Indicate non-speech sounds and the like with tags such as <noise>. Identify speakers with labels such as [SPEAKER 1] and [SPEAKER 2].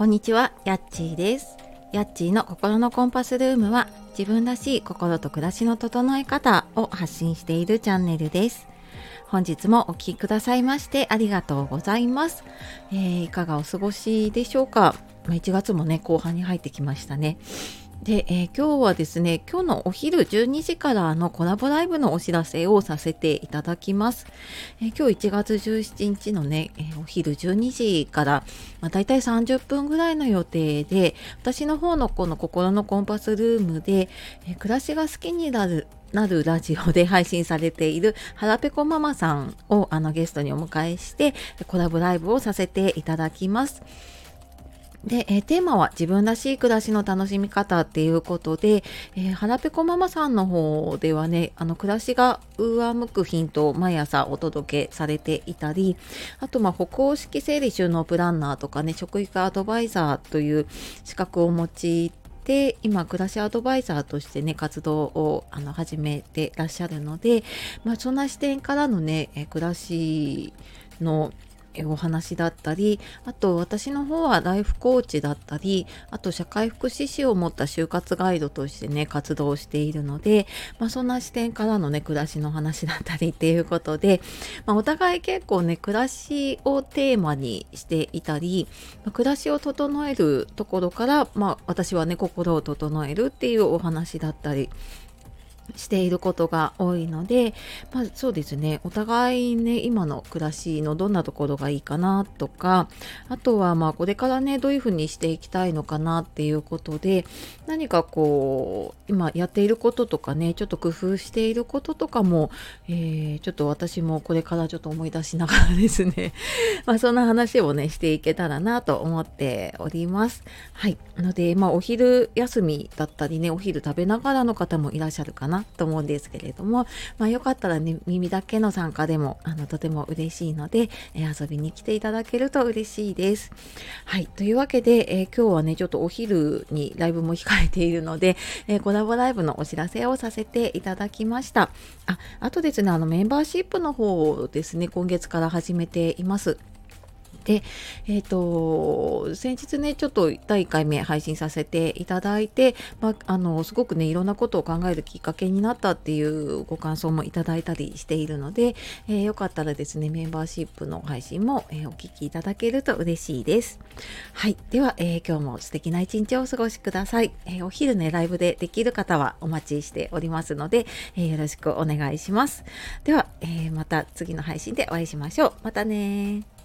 [SPEAKER 1] こんにちは、やっちーです。やっちーの心のコンパスルームは自分らしい心と暮らしの整え方を発信しているチャンネルです。本日もお聴きくださいましてありがとうございます。えーいかがお過ごしでしょうか？まあ ?1 月もね、後半に入ってきましたね。で、えー今日はですね、今日のお昼12時からのコラボライブのお知らせをさせていただきます。えー今日1月17日のね、えーお昼12時から、まあ、大体30分ぐらいの予定で、私の方のこの心のコンパスルームで、え暮らしが好きになるなるラジオで <laughs> 配信されている腹ペコママさんをあのゲストにお迎えしてコラボライブをさせていただきます。で、えーテーマは自分らしい暮らしの楽しみ方っていうことで、えー、腹ペコママさんの方ではね、あの暮らしが上向くヒントを毎朝お届けされていたり、あとまあ歩行式整理収納プランナーとかね、食育アドバイザーという資格を持ちで今暮らしアドバイザーとしてね活動をあの始めてらっしゃるので、まあ、そんな視点からのねえ暮らしのお話だったりあと私の方はライフコーチだったりあと社会福祉士を持った就活ガイドとしてね活動しているので、まあ、そんな視点からのね暮らしの話だったりっていうことで、まあ、お互い結構ね暮らしをテーマにしていたり、まあ暮らしを整えるところから、まあ、私はね心を整えるっていうお話だったりしていることが多いので、まあ、そうですねお互いね今の暮らしのどんなところがいいかなとかあとはまあこれからねどういうふうにしていきたいのかなっていうことで何かこう今やっていることとかねちょっと工夫していることとかも、えーちょっと私もこれからちょっと思い出しながらですね <laughs> まあそんな話をねしていけたらなと思っております。はい。ので、まあお昼休みだったりね、お昼食べながらの方もいらっしゃるかなと思うんですけれども、まあよかったらね、耳だけの参加でも、あの、とても嬉しいので、えー遊びに来ていただけると嬉しいです。はい。というわけで、えー今日はね、ちょっとお昼にライブも控えているので、えーコラボライブのお知らせをさせていただきました。あ、あとですね、あの、メンバーシップの方をですね、今月から始めています。で、えっ、と、先日ね、ちょっと第1回目配信させていただいて、まあ、あの、すごくね、いろんなことを考えるきっかけになったっていうご感想もいただいたりしているので、えーよかったらですね、メンバーシップの配信も、えーお聞きいただけると嬉しいです。はい。では、えー今日も素敵な一日をお過ごしください。えお昼ね、ライブでできる方はお待ちしておりますので、えよろしくお願いします。では、えまた次の配信でお会いしましょう。またね。